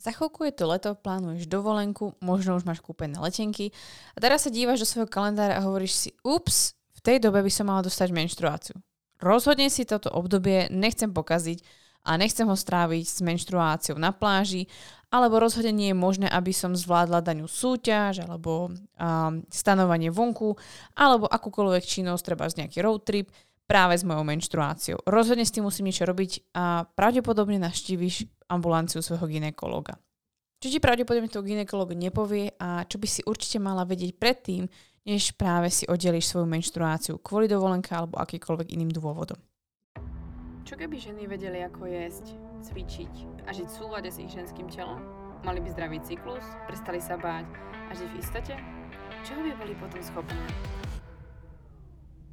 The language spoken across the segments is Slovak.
Za chvíľku je to leto, plánuješ dovolenku, možno už máš kúpené letenky a teraz sa dívaš do svojho kalendára a hovoríš si, ups, v tej dobe by som mala dostať menštruáciu. Rozhodne si toto obdobie nechcem pokaziť a nechcem ho stráviť s menštruáciou na pláži, alebo rozhodne nie je možné, aby som zvládla daňu súťaž, alebo um, stanovanie vonku, alebo akúkoľvek činnosť, treba z nejaký road trip, práve s mojou menštruáciou. Rozhodne s tým musím niečo robiť a pravdepodobne naštíviš ambulanciu svojho ginekologa. Čo ti pravdepodobne to ginekolog nepovie a čo by si určite mala vedieť predtým, než práve si oddeliš svoju menštruáciu kvôli dovolenke alebo akýkoľvek iným dôvodom. Čo keby ženy vedeli, ako jesť, cvičiť a žiť v súlade s ich ženským telom? Mali by zdravý cyklus, prestali sa báť a žiť v istote? Čoho by boli potom schopné?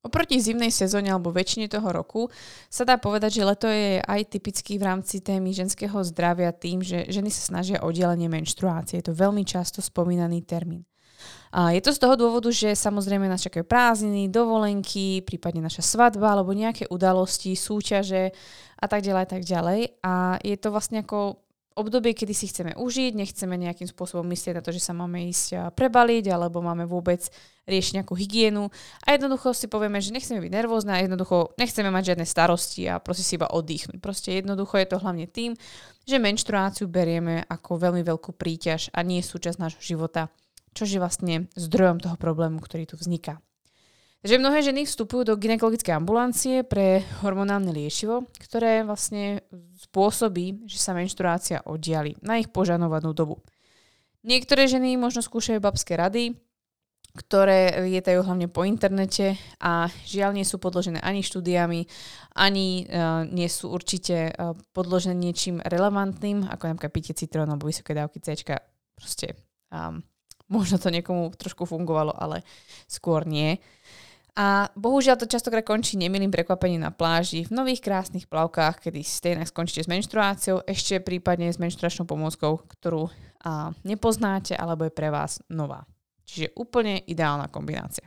Oproti zimnej sezóne alebo väčšine toho roku sa dá povedať, že leto je aj typický v rámci témy ženského zdravia tým, že ženy sa snažia o delenie menštruácie. Je to veľmi často spomínaný termín. A je to z toho dôvodu, že samozrejme nás čakajú prázdniny, dovolenky, prípadne naša svadba alebo nejaké udalosti, súťaže a tak ďalej, tak ďalej. A je to vlastne ako obdobie, kedy si chceme užiť, nechceme nejakým spôsobom myslieť na to, že sa máme ísť prebaliť alebo máme vôbec riešiť nejakú hygienu a jednoducho si povieme, že nechceme byť nervózne a jednoducho nechceme mať žiadne starosti a proste si iba oddychnúť. Proste jednoducho je to hlavne tým, že menštruáciu berieme ako veľmi veľkú príťaž a nie súčasť nášho života, čo je vlastne zdrojom toho problému, ktorý tu vzniká. Takže mnohé ženy vstupujú do gynekologickej ambulancie pre hormonálne liečivo, ktoré vlastne spôsobí, že sa menštruácia oddiali na ich požanovanú dobu. Niektoré ženy možno skúšajú babské rady, ktoré lietajú hlavne po internete a žiaľ nie sú podložené ani štúdiami, ani uh, nie sú určite uh, podložené niečím relevantným, ako napríklad pitie citrón alebo vysoké dávky C. Proste um, možno to niekomu trošku fungovalo, ale skôr nie. A bohužiaľ to častokrát končí nemilým prekvapením na pláži, v nových krásnych plavkách, kedy stejne skončíte s menštruáciou, ešte prípadne s menštruačnou pomôckou, ktorú a, nepoznáte alebo je pre vás nová. Čiže úplne ideálna kombinácia.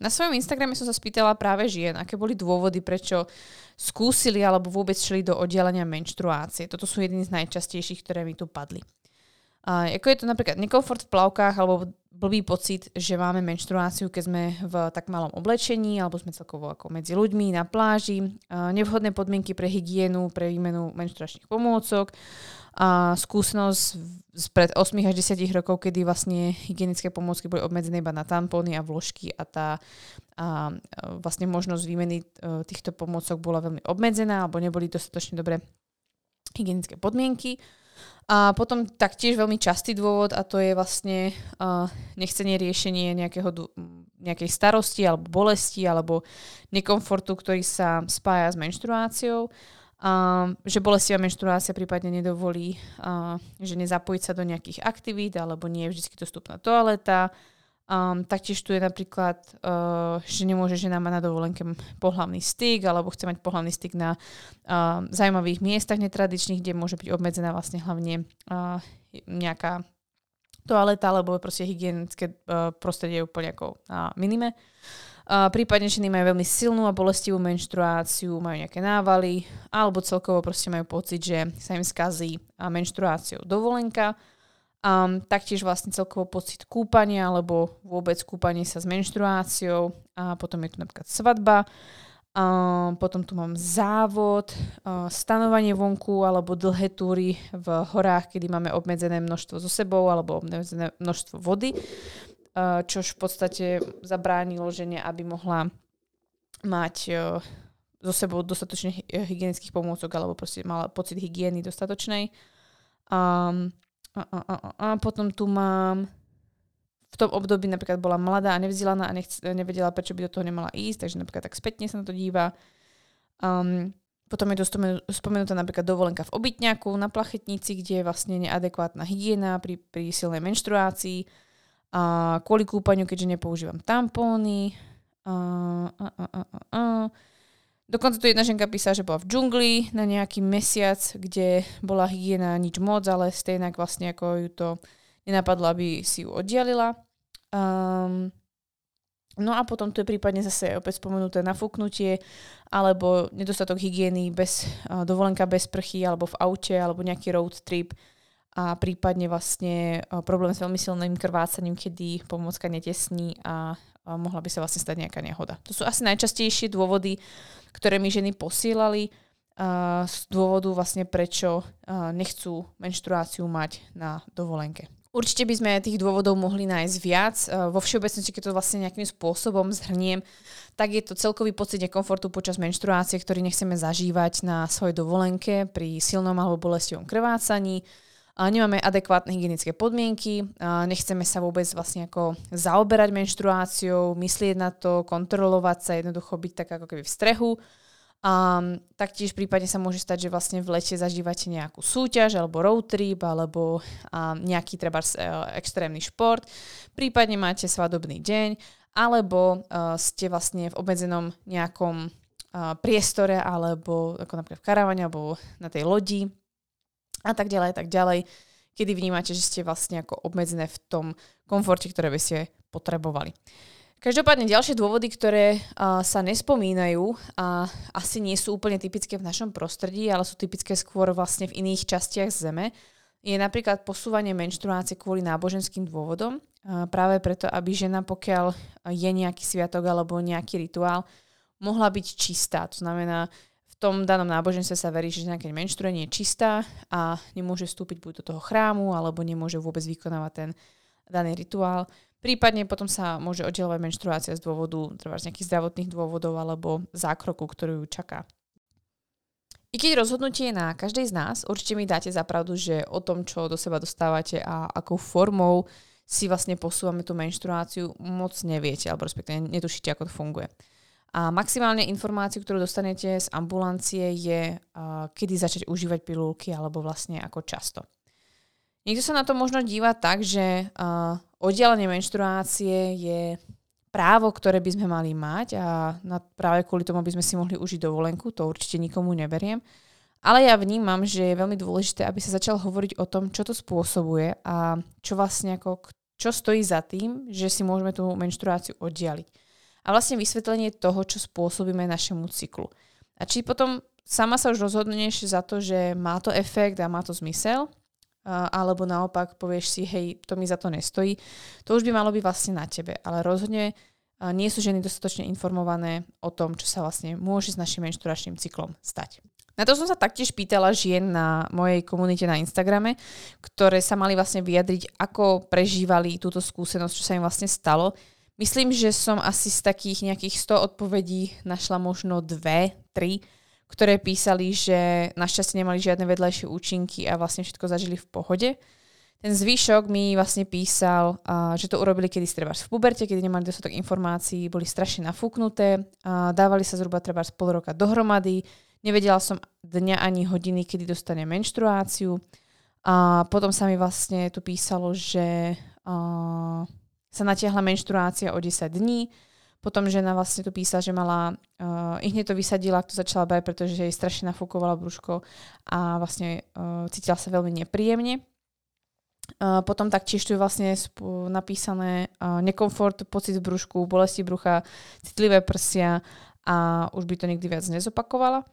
Na svojom Instagrame som sa spýtala práve žien, aké boli dôvody, prečo skúsili alebo vôbec šli do oddelenia menštruácie. Toto sú jedny z najčastejších, ktoré mi tu padli. A ako je to napríklad nekomfort v plavkách alebo blbý pocit, že máme menštruáciu, keď sme v tak malom oblečení alebo sme celkovo ako medzi ľuďmi na pláži, nevhodné podmienky pre hygienu, pre výmenu menštruačných pomôcok, a skúsenosť pred 8 až 10 rokov, kedy vlastne hygienické pomôcky boli obmedzené iba na tampóny a vložky a tá a vlastne možnosť výmeny e, týchto pomôcok bola veľmi obmedzená alebo neboli dostatočne dobré hygienické podmienky. A potom taktiež veľmi častý dôvod a to je vlastne uh, nechcenie riešenie nejakého, nejakej starosti alebo bolesti alebo nekomfortu, ktorý sa spája s menštruáciou. Uh, že bolestivá menštruácia prípadne nedovolí, uh, že nezapojiť sa do nejakých aktivít alebo nie je vždy dostupná toaleta, Um, taktiež tu je napríklad, uh, že nemôže žena mať na dovolenke pohlavný styk alebo chce mať pohlavný styk na uh, zaujímavých miestach netradičných, kde môže byť obmedzená vlastne hlavne uh, nejaká toaleta alebo proste hygienické uh, prostredie úplne ako uh, minime. Uh, prípadne ženy majú veľmi silnú a bolestivú menštruáciu, majú nejaké návaly alebo celkovo proste majú pocit, že sa im skazí menštruáciou dovolenka Um, taktiež vlastne celkovo pocit kúpania alebo vôbec kúpanie sa s menštruáciou a potom je tu napríklad svadba. Um, potom tu mám závod, uh, stanovanie vonku alebo dlhé túry v horách, kedy máme obmedzené množstvo so sebou alebo obmedzené množstvo vody, uh, čož v podstate zabránilo žene, aby mohla mať uh, so sebou dostatočne hygienických pomôcok alebo proste mala pocit hygieny dostatočnej. Um, a, a, a, a potom tu mám v tom období napríklad bola mladá a nevzdelaná a nechce, nevedela, prečo by do toho nemala ísť, takže napríklad tak spätne sa na to díva. Um, potom je to spomenutá napríklad dovolenka v obytňaku, na plachetnici, kde je vlastne neadekvátna hygiena pri, pri silnej menštruácii, a kvôli kúpaniu, keďže nepoužívam tampóny. A, a, a, a, a. Dokonca tu jedna ženka písala, že bola v džungli na nejaký mesiac, kde bola hygiena nič moc, ale stejnak vlastne ako ju to nenapadlo, aby si ju oddialila. Um, no a potom tu je prípadne zase opäť spomenuté nafúknutie alebo nedostatok hygieny, bez, uh, dovolenka bez prchy alebo v aute alebo nejaký road trip a prípadne vlastne uh, problém s veľmi silným krvácaním, kedy pomôcka netesní a mohla by sa vlastne stať nejaká nehoda. To sú asi najčastejšie dôvody, ktoré mi ženy posielali uh, z dôvodu vlastne prečo uh, nechcú menštruáciu mať na dovolenke. Určite by sme tých dôvodov mohli nájsť viac. Vo všeobecnosti, keď to vlastne nejakým spôsobom zhrniem, tak je to celkový pocit nekomfortu počas menštruácie, ktorý nechceme zažívať na svojej dovolenke pri silnom alebo bolestivom krvácaní. Nemáme adekvátne hygienické podmienky, nechceme sa vôbec vlastne ako zaoberať menštruáciou, myslieť na to, kontrolovať sa, jednoducho byť tak ako keby v strehu. A taktiež prípadne sa môže stať, že vlastne v lete zažívate nejakú súťaž alebo road trip alebo nejaký treba e, extrémny šport, prípadne máte svadobný deň alebo uh, ste vlastne v obmedzenom nejakom uh, priestore alebo ako napríklad v karavane alebo na tej lodi a tak ďalej, tak ďalej, kedy vnímate, že ste vlastne ako obmedzené v tom komforte, ktoré by ste potrebovali. Každopádne ďalšie dôvody, ktoré uh, sa nespomínajú a asi nie sú úplne typické v našom prostredí, ale sú typické skôr vlastne v iných častiach Zeme, je napríklad posúvanie menštruácie kvôli náboženským dôvodom. Uh, práve preto, aby žena, pokiaľ je nejaký sviatok alebo nejaký rituál, mohla byť čistá. To znamená, v tom danom náboženstve sa verí, že žena, keď menštruuje, nie je čistá a nemôže vstúpiť buď do toho chrámu, alebo nemôže vôbec vykonávať ten daný rituál. Prípadne potom sa môže oddelovať menštruácia z dôvodu treba z nejakých zdravotných dôvodov alebo zákroku, ktorú ju čaká. I keď rozhodnutie je na každej z nás, určite mi dáte za pravdu, že o tom, čo do seba dostávate a akou formou si vlastne posúvame tú menštruáciu, moc neviete, alebo respektíve netušíte, ako to funguje. A maximálne informáciu, ktorú dostanete z ambulancie je, kedy začať užívať pilulky alebo vlastne ako často. Niekto sa na to možno díva tak, že oddelenie menštruácie je právo, ktoré by sme mali mať a práve kvôli tomu by sme si mohli užiť dovolenku, to určite nikomu neberiem. Ale ja vnímam, že je veľmi dôležité, aby sa začal hovoriť o tom, čo to spôsobuje a čo vlastne ako, čo stojí za tým, že si môžeme tú menštruáciu oddialiť. A vlastne vysvetlenie toho, čo spôsobíme našemu cyklu. A či potom sama sa už rozhodneš za to, že má to efekt a má to zmysel, alebo naopak povieš si, hej, to mi za to nestojí, to už by malo byť vlastne na tebe. Ale rozhodne nie sú ženy dostatočne informované o tom, čo sa vlastne môže s našim menšturačným cyklom stať. Na to som sa taktiež pýtala žien na mojej komunite na Instagrame, ktoré sa mali vlastne vyjadriť, ako prežívali túto skúsenosť, čo sa im vlastne stalo. Myslím, že som asi z takých nejakých 100 odpovedí našla možno dve, tri, ktoré písali, že našťastie nemali žiadne vedľajšie účinky a vlastne všetko zažili v pohode. Ten zvyšok mi vlastne písal, že to urobili kedy treba v puberte, kedy nemali dostatok informácií, boli strašne nafúknuté, dávali sa zhruba treba pol roka dohromady, nevedela som dňa ani hodiny, kedy dostane menštruáciu. A potom sa mi vlastne tu písalo, že a, sa natiahla menštruácia o 10 dní, potom žena vlastne tu písala, že mala, uh, i hneď to vysadila, ak to začala bať, pretože jej strašne nafúkovala brúško a vlastne uh, cítila sa veľmi nepríjemne. Uh, potom taktiež tu je vlastne sp- napísané uh, nekomfort, pocit v brúšku, bolesti brucha, citlivé prsia a už by to nikdy viac nezopakovala.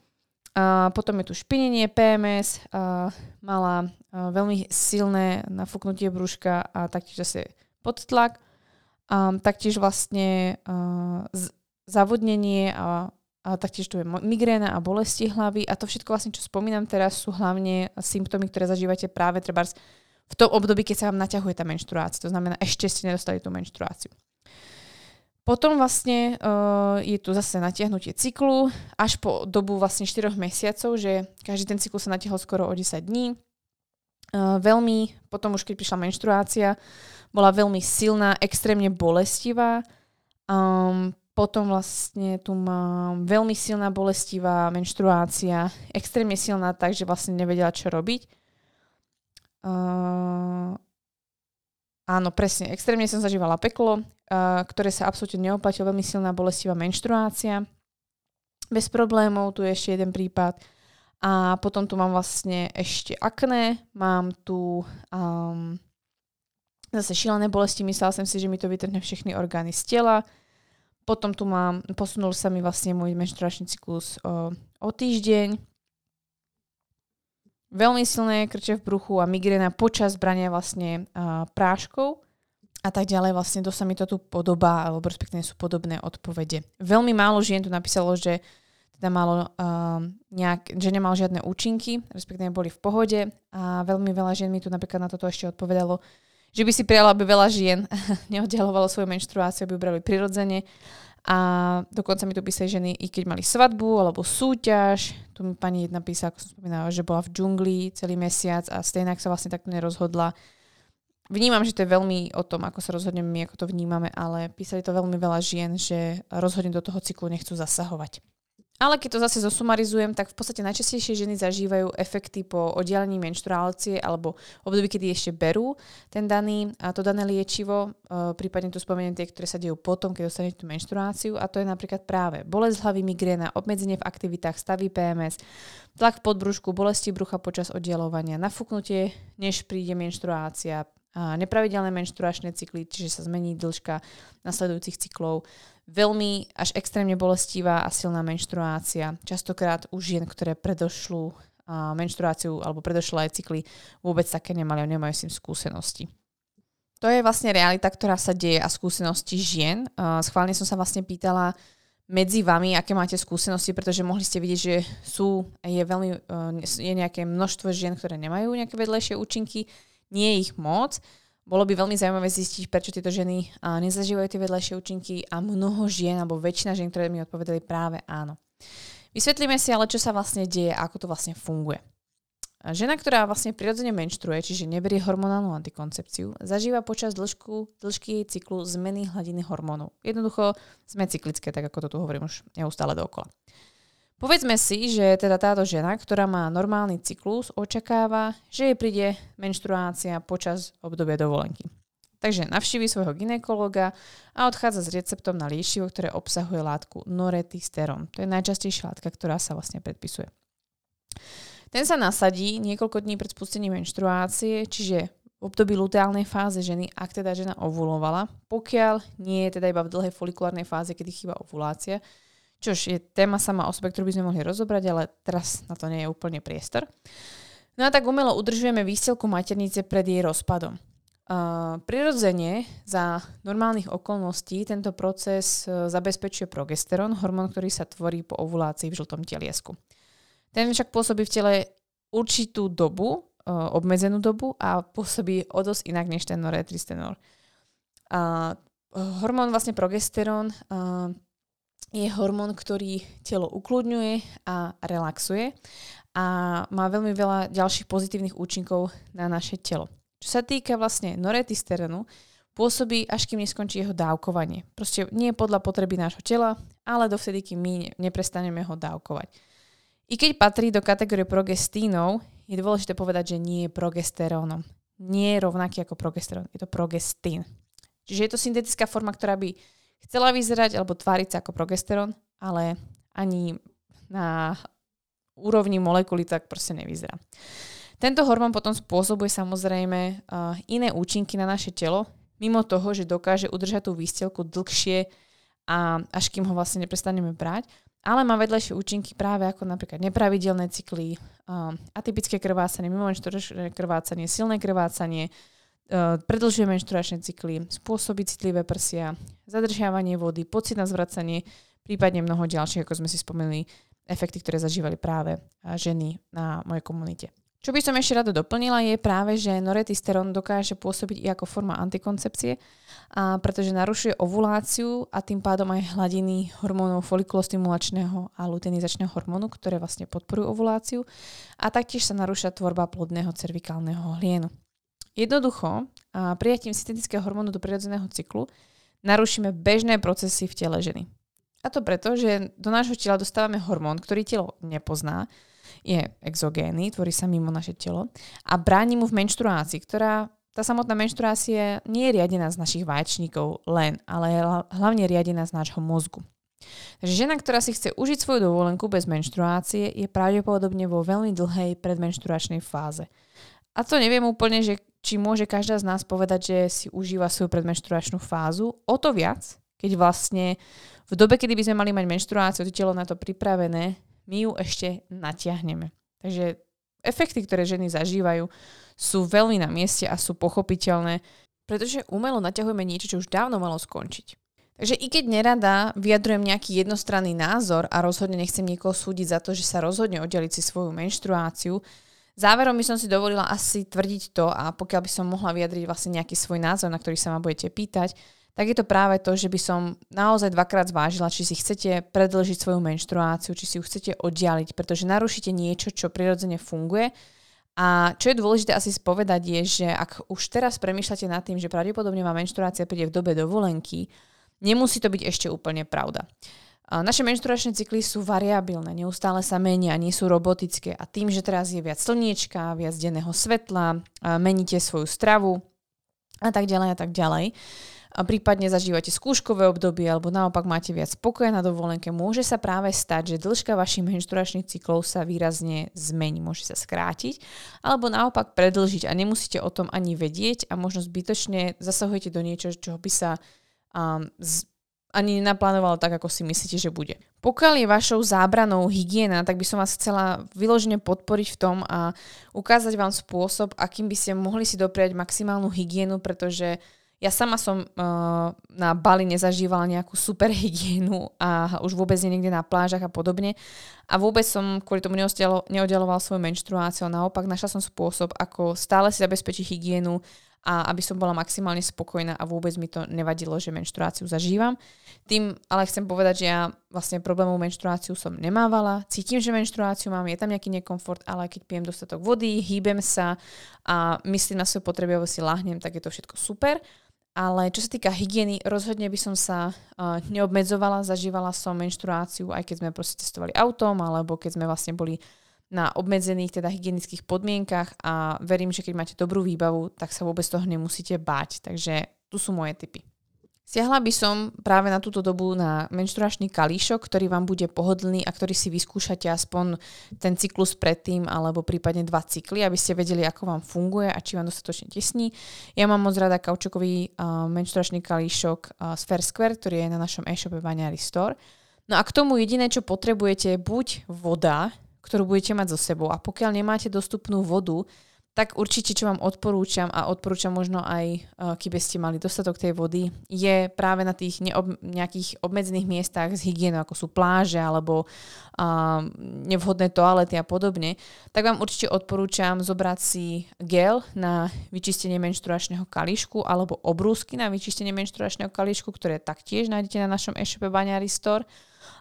Uh, potom je tu špinenie, PMS, uh, mala uh, veľmi silné nafúknutie brúška a taktiež zase podtlak. Um, taktiež vlastne uh, zavodnenie a, a taktiež tu je migréna a bolesti hlavy a to všetko vlastne, čo spomínam teraz, sú hlavne symptómy, ktoré zažívate práve treba v tom období, keď sa vám naťahuje tá menštruácia. To znamená, ešte ste nedostali tú menštruáciu. Potom vlastne uh, je tu zase natiahnutie cyklu až po dobu vlastne 4 mesiacov, že každý ten cyklus sa natiahol skoro o 10 dní. Veľmi, potom už keď prišla menštruácia, bola veľmi silná, extrémne bolestivá. Um, potom vlastne tu mám veľmi silná bolestivá menštruácia, extrémne silná tak, že vlastne nevedela, čo robiť. Uh, áno, presne, extrémne som zažívala peklo, uh, ktoré sa absolútne neoplatilo, veľmi silná bolestivá menštruácia. Bez problémov, tu je ešte jeden prípad. A potom tu mám vlastne ešte akné, mám tu um, zase šílené bolesti, myslela som si, že mi to vytrhne všechny orgány z tela. Potom tu mám, posunul sa mi vlastne môj menštruačný cyklus o, o týždeň. Veľmi silné krče v bruchu a migréna počas brania vlastne a, práškov a tak ďalej. Vlastne to sa mi to tu podobá, alebo respektíve sú podobné odpovede. Veľmi málo žien tu napísalo, že teda malo uh, nejak, že nemal žiadne účinky, respektíve boli v pohode a veľmi veľa žien mi tu napríklad na toto ešte odpovedalo, že by si prijala, aby veľa žien neoddelovalo svoju menštruáciu, aby ubrali prirodzene. A dokonca mi tu písali ženy, i keď mali svadbu alebo súťaž. Tu mi pani jedna písala, ako som spomínala, že bola v džungli celý mesiac a stejne sa vlastne takto nerozhodla. Vnímam, že to je veľmi o tom, ako sa rozhodneme my, ako to vnímame, ale písali to veľmi veľa žien, že rozhodne do toho cyklu nechcú zasahovať. Ale keď to zase zosumarizujem, tak v podstate najčastejšie ženy zažívajú efekty po oddelení menštruácie alebo období, kedy ešte berú ten daný, a to dané liečivo, e, prípadne tu spomeniem tie, ktoré sa dejú potom, keď dostanete tú menštruáciu a to je napríklad práve bolesť hlavy, migréna, obmedzenie v aktivitách, stavy PMS, tlak v podbrušku, bolesti brucha počas oddelovania, nafúknutie, než príde menštruácia, nepravidelné menštruačné cykly, čiže sa zmení dĺžka nasledujúcich cyklov, veľmi až extrémne bolestivá a silná menštruácia. Častokrát u žien, ktoré predošlú menštruáciu alebo predošlé cykly, vôbec také nemali a nemajú s tým skúsenosti. To je vlastne realita, ktorá sa deje a skúsenosti žien. schválne som sa vlastne pýtala medzi vami, aké máte skúsenosti, pretože mohli ste vidieť, že sú, je, veľmi, e, je nejaké množstvo žien, ktoré nemajú nejaké vedlejšie účinky, nie je ich moc bolo by veľmi zaujímavé zistiť, prečo tieto ženy nezažívajú tie vedľajšie účinky a mnoho žien, alebo väčšina žien, ktoré mi odpovedali práve áno. Vysvetlíme si ale, čo sa vlastne deje a ako to vlastne funguje. Žena, ktorá vlastne prirodzene menštruuje, čiže neberie hormonálnu antikoncepciu, zažíva počas dĺžku, dĺžky jej cyklu zmeny hladiny hormónov. Jednoducho sme cyklické, tak ako to tu hovorím už neustále dookola. Povedzme si, že teda táto žena, ktorá má normálny cyklus, očakáva, že jej príde menštruácia počas obdobia dovolenky. Takže navštíví svojho ginekologa a odchádza s receptom na liečivo, ktoré obsahuje látku noretisteron. To je najčastejšia látka, ktorá sa vlastne predpisuje. Ten sa nasadí niekoľko dní pred spustením menštruácie, čiže v období luteálnej fáze ženy, ak teda žena ovulovala, pokiaľ nie je teda iba v dlhej folikulárnej fáze, kedy chýba ovulácia, Čož je téma sama o sebe, ktorú by sme mohli rozobrať, ale teraz na to nie je úplne priestor. No a tak umelo udržujeme výstelku maternice pred jej rozpadom. Uh, prirodzene za normálnych okolností tento proces uh, zabezpečuje progesterón, hormón, ktorý sa tvorí po ovulácii v žltom teliesku. Ten však pôsobí v tele určitú dobu, uh, obmedzenú dobu a pôsobí o dosť inak než ten noretristenol. Uh, hormón vlastne progesterón uh, je hormón, ktorý telo ukludňuje a relaxuje a má veľmi veľa ďalších pozitívnych účinkov na naše telo. Čo sa týka vlastne noretisterenu, pôsobí, až kým neskončí jeho dávkovanie. Proste nie podľa potreby nášho tela, ale dovtedy, kým my neprestaneme ho dávkovať. I keď patrí do kategórie progestínov, je dôležité povedať, že nie je progesterónom. Nie je rovnaký ako progesterón, je to progestín. Čiže je to syntetická forma, ktorá by chcela vyzerať alebo tváriť sa ako progesterón, ale ani na úrovni molekuly tak proste nevyzerá. Tento hormón potom spôsobuje samozrejme uh, iné účinky na naše telo, mimo toho, že dokáže udržať tú výstelku dlhšie a až kým ho vlastne neprestaneme brať, ale má vedľajšie účinky práve ako napríklad nepravidelné cykly, uh, atypické krvácanie, mimomenštruačné krvácanie, silné krvácanie, predlžuje menštruačné cykly, spôsobí citlivé prsia, zadržiavanie vody, pocit na zvracanie, prípadne mnoho ďalších, ako sme si spomenuli, efekty, ktoré zažívali práve ženy na mojej komunite. Čo by som ešte rada doplnila je práve, že noretisteron dokáže pôsobiť i ako forma antikoncepcie, a pretože narušuje ovuláciu a tým pádom aj hladiny hormónov folikulostimulačného a luteinizačného hormónu, ktoré vlastne podporujú ovuláciu a taktiež sa narúša tvorba plodného cervikálneho hlienu. Jednoducho, prijatím syntetického hormónu do prirodzeného cyklu narušíme bežné procesy v tele ženy. A to preto, že do nášho tela dostávame hormón, ktorý telo nepozná, je exogénny, tvorí sa mimo naše telo a bráni mu v menštruácii, ktorá tá samotná menštruácia nie je riadená z našich vaječníkov len, ale je hlavne riadená z nášho mozgu. Takže žena, ktorá si chce užiť svoju dovolenku bez menštruácie, je pravdepodobne vo veľmi dlhej predmenštruačnej fáze. A to neviem úplne, že či môže každá z nás povedať, že si užíva svoju predmenštruačnú fázu. O to viac, keď vlastne v dobe, kedy by sme mali mať menštruáciu, to telo na to pripravené, my ju ešte natiahneme. Takže efekty, ktoré ženy zažívajú, sú veľmi na mieste a sú pochopiteľné, pretože umelo naťahujeme niečo, čo už dávno malo skončiť. Takže i keď nerada vyjadrujem nejaký jednostranný názor a rozhodne nechcem niekoho súdiť za to, že sa rozhodne oddeliť si svoju menštruáciu, záverom by som si dovolila asi tvrdiť to a pokiaľ by som mohla vyjadriť vlastne nejaký svoj názor, na ktorý sa ma budete pýtať, tak je to práve to, že by som naozaj dvakrát zvážila, či si chcete predlžiť svoju menštruáciu, či si ju chcete oddialiť, pretože narušíte niečo, čo prirodzene funguje. A čo je dôležité asi spovedať je, že ak už teraz premýšľate nad tým, že pravdepodobne vám menštruácia príde v dobe dovolenky, Nemusí to byť ešte úplne pravda. Naše menštruačné cykly sú variabilné, neustále sa menia, nie sú robotické. A tým, že teraz je viac slniečka, viac denného svetla, meníte svoju stravu a tak ďalej a tak ďalej, a prípadne zažívate skúškové obdobie alebo naopak máte viac pokoja na dovolenke, môže sa práve stať, že dĺžka vašich menštruačných cyklov sa výrazne zmení, môže sa skrátiť alebo naopak predlžiť a nemusíte o tom ani vedieť a možno zbytočne zasahujete do niečo, čo by sa um, ani nenaplánovala tak, ako si myslíte, že bude. Pokiaľ je vašou zábranou hygiena, tak by som vás chcela vyložene podporiť v tom a ukázať vám spôsob, akým by ste mohli si dopriať maximálnu hygienu, pretože ja sama som uh, na Bali nezažívala nejakú super hygienu a už vôbec nie niekde na plážach a podobne. A vôbec som kvôli tomu neoddeloval svoju menštruáciu. Naopak našla som spôsob, ako stále si zabezpečiť hygienu, a aby som bola maximálne spokojná a vôbec mi to nevadilo, že menštruáciu zažívam. Tým ale chcem povedať, že ja vlastne problémovú menštruáciu som nemávala. Cítim, že menštruáciu mám, je tam nejaký nekomfort, ale keď pijem dostatok vody, hýbem sa a myslím na svoje potreby, alebo si lahnem, tak je to všetko super. Ale čo sa týka hygieny, rozhodne by som sa uh, neobmedzovala, zažívala som menštruáciu, aj keď sme proste testovali autom, alebo keď sme vlastne boli na obmedzených teda hygienických podmienkach a verím, že keď máte dobrú výbavu, tak sa vôbec toho nemusíte báť. Takže tu sú moje tipy. Siahla by som práve na túto dobu na menštruačný kalíšok, ktorý vám bude pohodlný a ktorý si vyskúšate aspoň ten cyklus predtým alebo prípadne dva cykly, aby ste vedeli, ako vám funguje a či vám dostatočne tesní. Ja mám moc rada kaučokový uh, menštruačný kalíšok uh, Fair Square, ktorý je na našom e-shope Baňari Store. No a k tomu jediné, čo potrebujete, buď voda, ktorú budete mať so sebou. A pokiaľ nemáte dostupnú vodu, tak určite, čo vám odporúčam a odporúčam možno aj, eh, keby ste mali dostatok tej vody, je práve na tých neob, nejakých obmedzených miestach z hygienou, ako sú pláže alebo uh, nevhodné toalety a podobne, tak vám určite odporúčam zobrať si gel na vyčistenie menštruačného kalíšku alebo obrúsky na vyčistenie menštruačného kalíšku, ktoré taktiež nájdete na našom e-shope Baňary Store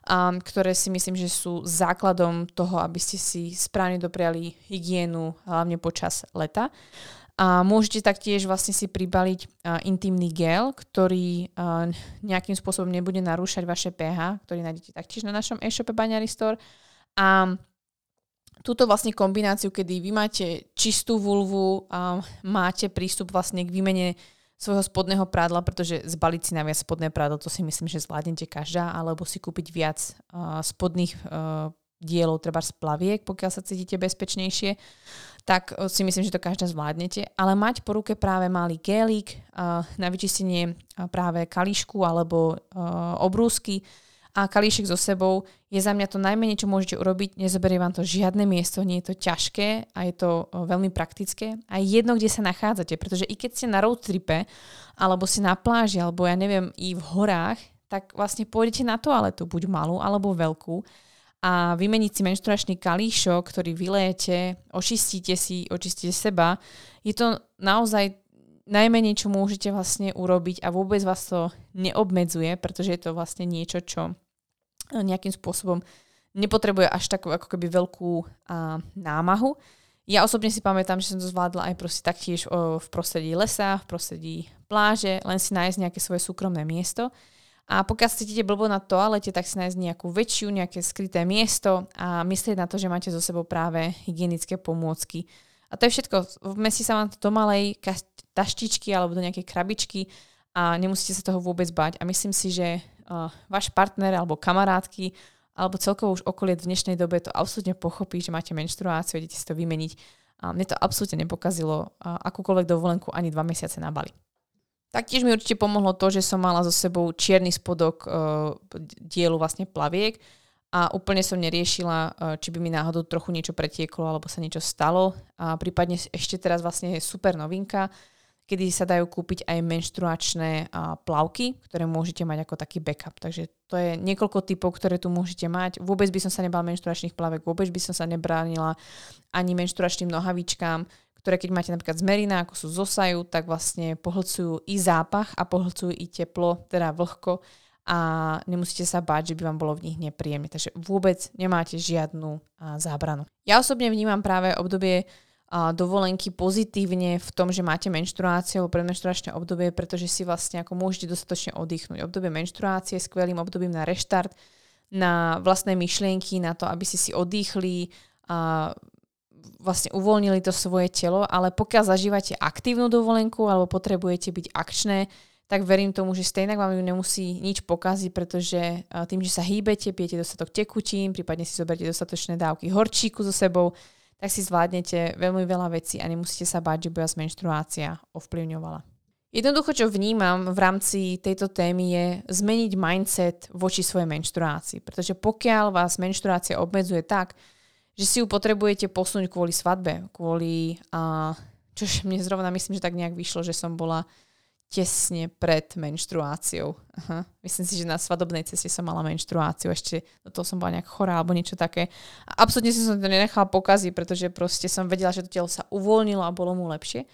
um, ktoré si myslím, že sú základom toho, aby ste si správne dopriali hygienu, hlavne počas leta. A môžete taktiež vlastne si pribaliť uh, intimný gel, ktorý uh, nejakým spôsobom nebude narúšať vaše pH, ktorý nájdete taktiež na našom e-shope Baňary Store. A túto vlastne kombináciu, kedy vy máte čistú vulvu, a máte prístup vlastne k výmene svojho spodného prádla, pretože zbaliť si naviac spodné prádlo, to si myslím, že zvládnete každá, alebo si kúpiť viac uh, spodných uh, dielov, treba z plaviek, pokiaľ sa cítite bezpečnejšie, tak uh, si myslím, že to každá zvládnete. Ale mať po ruke práve malý gélik uh, na vyčistenie práve kalíšku alebo uh, obrúsky, a kalíšek so sebou je za mňa to najmenej, čo môžete urobiť. Nezoberie vám to žiadne miesto, nie je to ťažké a je to veľmi praktické. A jedno, kde sa nachádzate, pretože i keď ste na road tripe, alebo si na pláži, alebo ja neviem, i v horách, tak vlastne pôjdete na toaletu, buď malú alebo veľkú a vymeniť si menštruačný kalíšok, ktorý vylejete, očistíte si, očistíte seba. Je to naozaj najmenej, čo môžete vlastne urobiť a vôbec vás to neobmedzuje, pretože je to vlastne niečo, čo nejakým spôsobom nepotrebuje až takú ako keby veľkú a, námahu. Ja osobne si pamätám, že som to zvládla aj proste taktiež o, v prostredí lesa, v prostredí pláže, len si nájsť nejaké svoje súkromné miesto. A pokiaľ cítite blbo na toalete, tak si nájsť nejakú väčšiu, nejaké skryté miesto a myslieť na to, že máte so sebou práve hygienické pomôcky. A to je všetko. Vmestí sa vám to do malej taštičky alebo do nejakej krabičky a nemusíte sa toho vôbec bať. A myslím si, že uh, váš partner alebo kamarátky alebo celkovo už okolie v dnešnej dobe to absolútne pochopí, že máte menštruáciu, idete si to vymeniť. A mne to absolútne nepokazilo uh, akúkoľvek dovolenku ani dva mesiace na Bali. Taktiež mi určite pomohlo to, že som mala so sebou čierny spodok uh, dielu vlastne plaviek a úplne som neriešila, uh, či by mi náhodou trochu niečo pretieklo alebo sa niečo stalo. A prípadne ešte teraz vlastne je super novinka, kedy sa dajú kúpiť aj menštruačné plavky, ktoré môžete mať ako taký backup. Takže to je niekoľko typov, ktoré tu môžete mať. Vôbec by som sa nebala menštruačných plavek, vôbec by som sa nebránila ani menštruačným nohavičkám, ktoré keď máte napríklad z merina, ako sú zosaju, tak vlastne pohlcujú i zápach a pohlcujú i teplo, teda vlhko a nemusíte sa báť, že by vám bolo v nich nepríjemne. Takže vôbec nemáte žiadnu zábranu. Ja osobne vnímam práve obdobie dovolenky pozitívne v tom, že máte menštruáciu alebo predmenštruačné obdobie, pretože si vlastne ako môžete dostatočne oddychnúť. Obdobie menštruácie je skvelým obdobím na reštart, na vlastné myšlienky, na to, aby si si oddychli, a vlastne uvoľnili to svoje telo, ale pokiaľ zažívate aktívnu dovolenku alebo potrebujete byť akčné, tak verím tomu, že stejnak vám ju nemusí nič pokaziť, pretože tým, že sa hýbete, pijete dostatok tekutín, prípadne si zoberiete dostatočné dávky horčíku so sebou, tak si zvládnete veľmi veľa vecí a nemusíte sa báť, že by vás menštruácia ovplyvňovala. Jednoducho, čo vnímam v rámci tejto témy je zmeniť mindset voči svojej menštruácii. Pretože pokiaľ vás menštruácia obmedzuje tak, že si ju potrebujete posunúť kvôli svadbe, kvôli, a, čož mne zrovna myslím, že tak nejak vyšlo, že som bola tesne pred menštruáciou. Aha. Myslím si, že na svadobnej ceste som mala menštruáciu, ešte do toho som bola nejak chorá alebo niečo také. A absolútne som to nenechala pokaziť, pretože proste som vedela, že to telo sa uvoľnilo a bolo mu lepšie.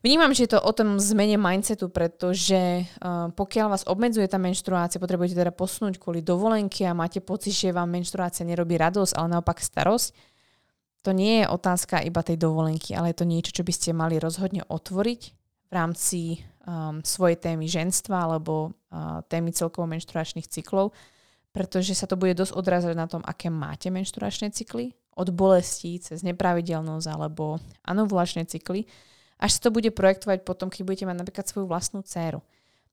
Vnímam, že je to o tom zmene mindsetu, pretože uh, pokiaľ vás obmedzuje tá menštruácia, potrebujete teda posunúť kvôli dovolenke a máte pocit, že vám menštruácia nerobí radosť, ale naopak starosť, to nie je otázka iba tej dovolenky, ale je to niečo, čo by ste mali rozhodne otvoriť v rámci um, svojej témy ženstva alebo uh, témy celkovo menštruačných cyklov, pretože sa to bude dosť odrazať na tom, aké máte menštruačné cykly, od bolestí cez nepravidelnosť alebo anovulačné cykly až sa to bude projektovať potom, keď budete mať napríklad svoju vlastnú dceru.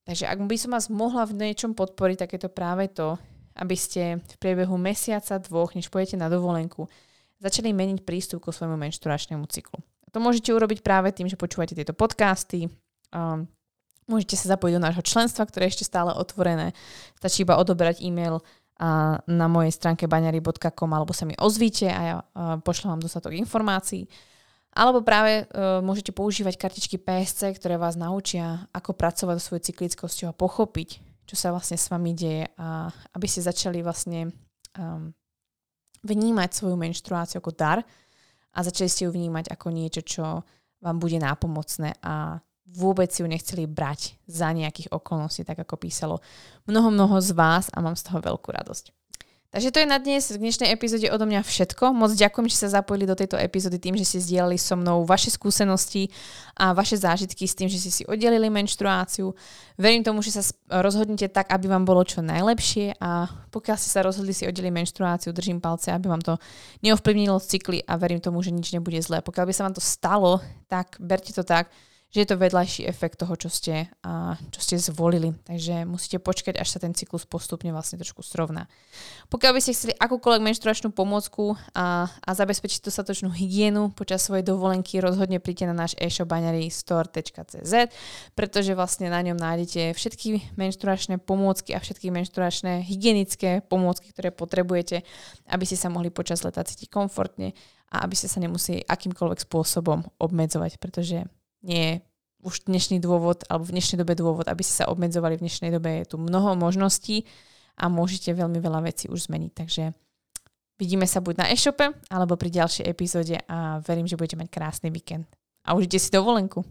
Takže ak by som vás mohla v niečom podporiť, tak je to práve to, aby ste v priebehu mesiaca, dvoch, než pôjdete na dovolenku, začali meniť prístup ku svojmu menštruačnému cyklu. To môžete urobiť práve tým, že počúvate tieto podcasty, um, môžete sa zapojiť do nášho členstva, ktoré je ešte stále otvorené. Stačí iba odobrať e-mail a na mojej stránke baňary.com alebo sa mi ozvíte a ja pošlem vám dostatok informácií. Alebo práve uh, môžete používať kartičky PSC, ktoré vás naučia, ako pracovať so svojou cyklickosťou a pochopiť, čo sa vlastne s vami deje a aby ste začali vlastne um, vnímať svoju menštruáciu ako dar a začali ste ju vnímať ako niečo, čo vám bude nápomocné a vôbec si ju nechceli brať za nejakých okolností, tak ako písalo mnoho, mnoho z vás a mám z toho veľkú radosť. Takže to je na dnes v dnešnej epizóde odo mňa všetko. Moc ďakujem, že sa zapojili do tejto epizódy tým, že ste zdieľali so mnou vaše skúsenosti a vaše zážitky s tým, že ste si oddelili menštruáciu. Verím tomu, že sa rozhodnete tak, aby vám bolo čo najlepšie a pokiaľ ste sa rozhodli si oddeliť menštruáciu, držím palce, aby vám to neovplyvnilo cykly a verím tomu, že nič nebude zlé. Pokiaľ by sa vám to stalo, tak berte to tak, že je to vedľajší efekt toho, čo ste, a, čo ste zvolili. Takže musíte počkať, až sa ten cyklus postupne vlastne trošku srovná. Pokiaľ by ste chceli akúkoľvek menštruačnú pomôcku a, a zabezpečiť dostatočnú hygienu počas svojej dovolenky, rozhodne príďte na náš e-shop store.cz, pretože vlastne na ňom nájdete všetky menštruačné pomôcky a všetky menštruačné hygienické pomôcky, ktoré potrebujete, aby ste sa mohli počas leta cítiť komfortne a aby ste sa nemuseli akýmkoľvek spôsobom obmedzovať, pretože nie je už dnešný dôvod, alebo v dnešnej dobe dôvod, aby ste sa obmedzovali. V dnešnej dobe je tu mnoho možností a môžete veľmi veľa vecí už zmeniť. Takže vidíme sa buď na e-shope, alebo pri ďalšej epizóde a verím, že budete mať krásny víkend. A užite si dovolenku.